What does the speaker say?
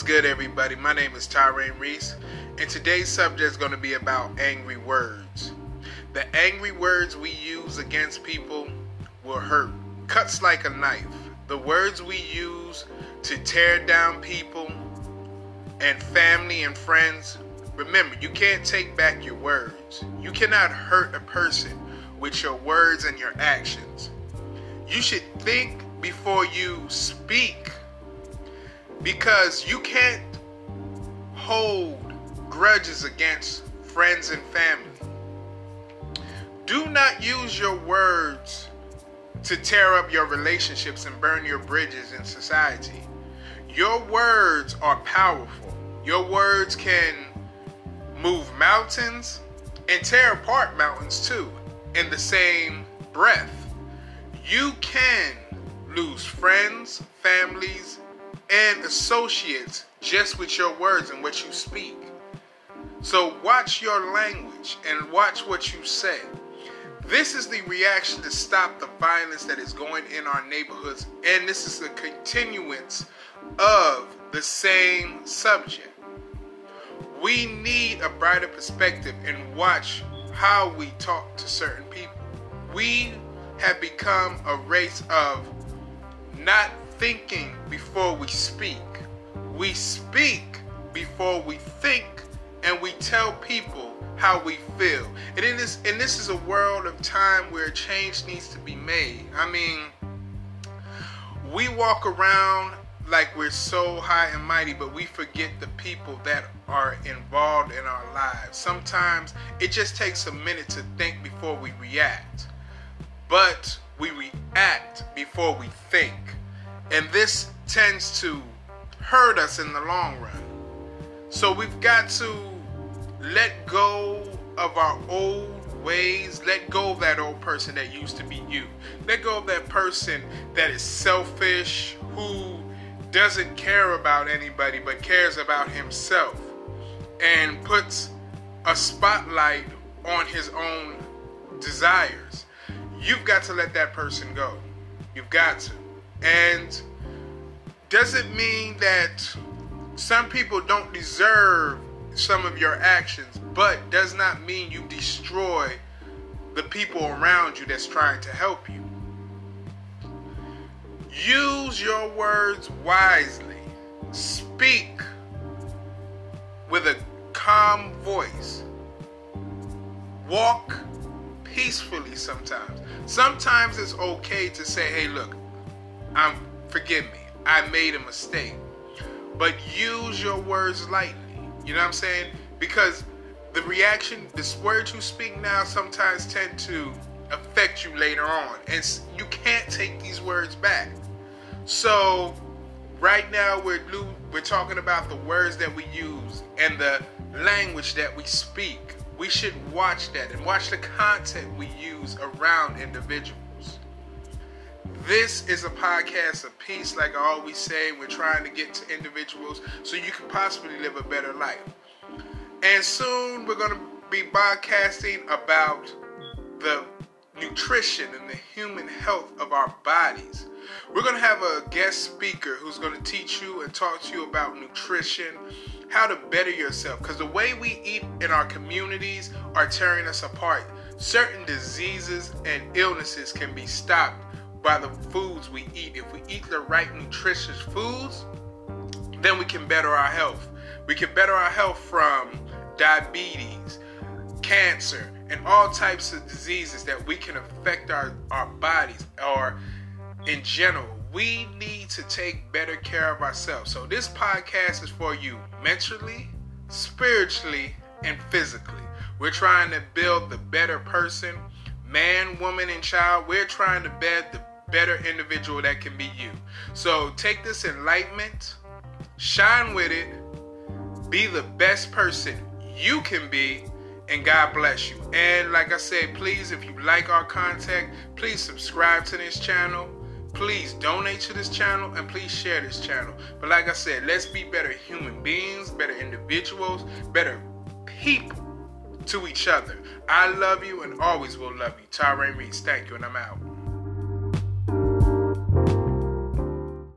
What's good, everybody? My name is Tyrain Reese, and today's subject is going to be about angry words. The angry words we use against people will hurt, cuts like a knife. The words we use to tear down people and family and friends. Remember, you can't take back your words. You cannot hurt a person with your words and your actions. You should think before you speak because you can't hold grudges against friends and family. Do not use your words to tear up your relationships and burn your bridges in society. Your words are powerful. Your words can move mountains and tear apart mountains too in the same breath. You can lose friends, families, and associates just with your words and what you speak. So watch your language and watch what you say. This is the reaction to stop the violence that is going in our neighborhoods, and this is the continuance of the same subject. We need a brighter perspective and watch how we talk to certain people. We have become a race of not thinking before we speak. We speak before we think, and we tell people how we feel. And in this, and this is a world of time where change needs to be made. I mean, we walk around like we're so high and mighty, but we forget the people that are involved in our lives. Sometimes it just takes a minute to think before we react, but we react before we think. And this tends to hurt us in the long run. So we've got to let go of our old ways. Let go of that old person that used to be you. Let go of that person that is selfish, who doesn't care about anybody but cares about himself and puts a spotlight on his own desires. You've got to let that person go. You've got to. And doesn't mean that some people don't deserve some of your actions, but does not mean you destroy the people around you that's trying to help you. Use your words wisely. Speak with a calm voice. Walk peacefully sometimes. Sometimes it's okay to say, hey, look, I'm forgive me. I made a mistake. But use your words lightly. You know what I'm saying? Because the reaction, the words you speak now sometimes tend to affect you later on. And you can't take these words back. So right now we're we're talking about the words that we use and the language that we speak. We should watch that and watch the content we use around individuals. This is a podcast of peace, like I always say. We're trying to get to individuals so you can possibly live a better life. And soon we're going to be broadcasting about the nutrition and the human health of our bodies. We're going to have a guest speaker who's going to teach you and talk to you about nutrition, how to better yourself. Because the way we eat in our communities are tearing us apart. Certain diseases and illnesses can be stopped by the foods we eat. If we eat the right nutritious foods, then we can better our health. We can better our health from diabetes, cancer, and all types of diseases that we can affect our, our bodies or in general. We need to take better care of ourselves. So, this podcast is for you mentally, spiritually, and physically. We're trying to build the better person, man, woman, and child. We're trying to build the better individual that can be you. So take this enlightenment, shine with it, be the best person you can be, and God bless you. And like I said, please, if you like our content, please subscribe to this channel. Please donate to this channel and please share this channel. But like I said, let's be better human beings, better individuals, better people to each other. I love you and always will love you. Tyrain Reese, thank you, and I'm out.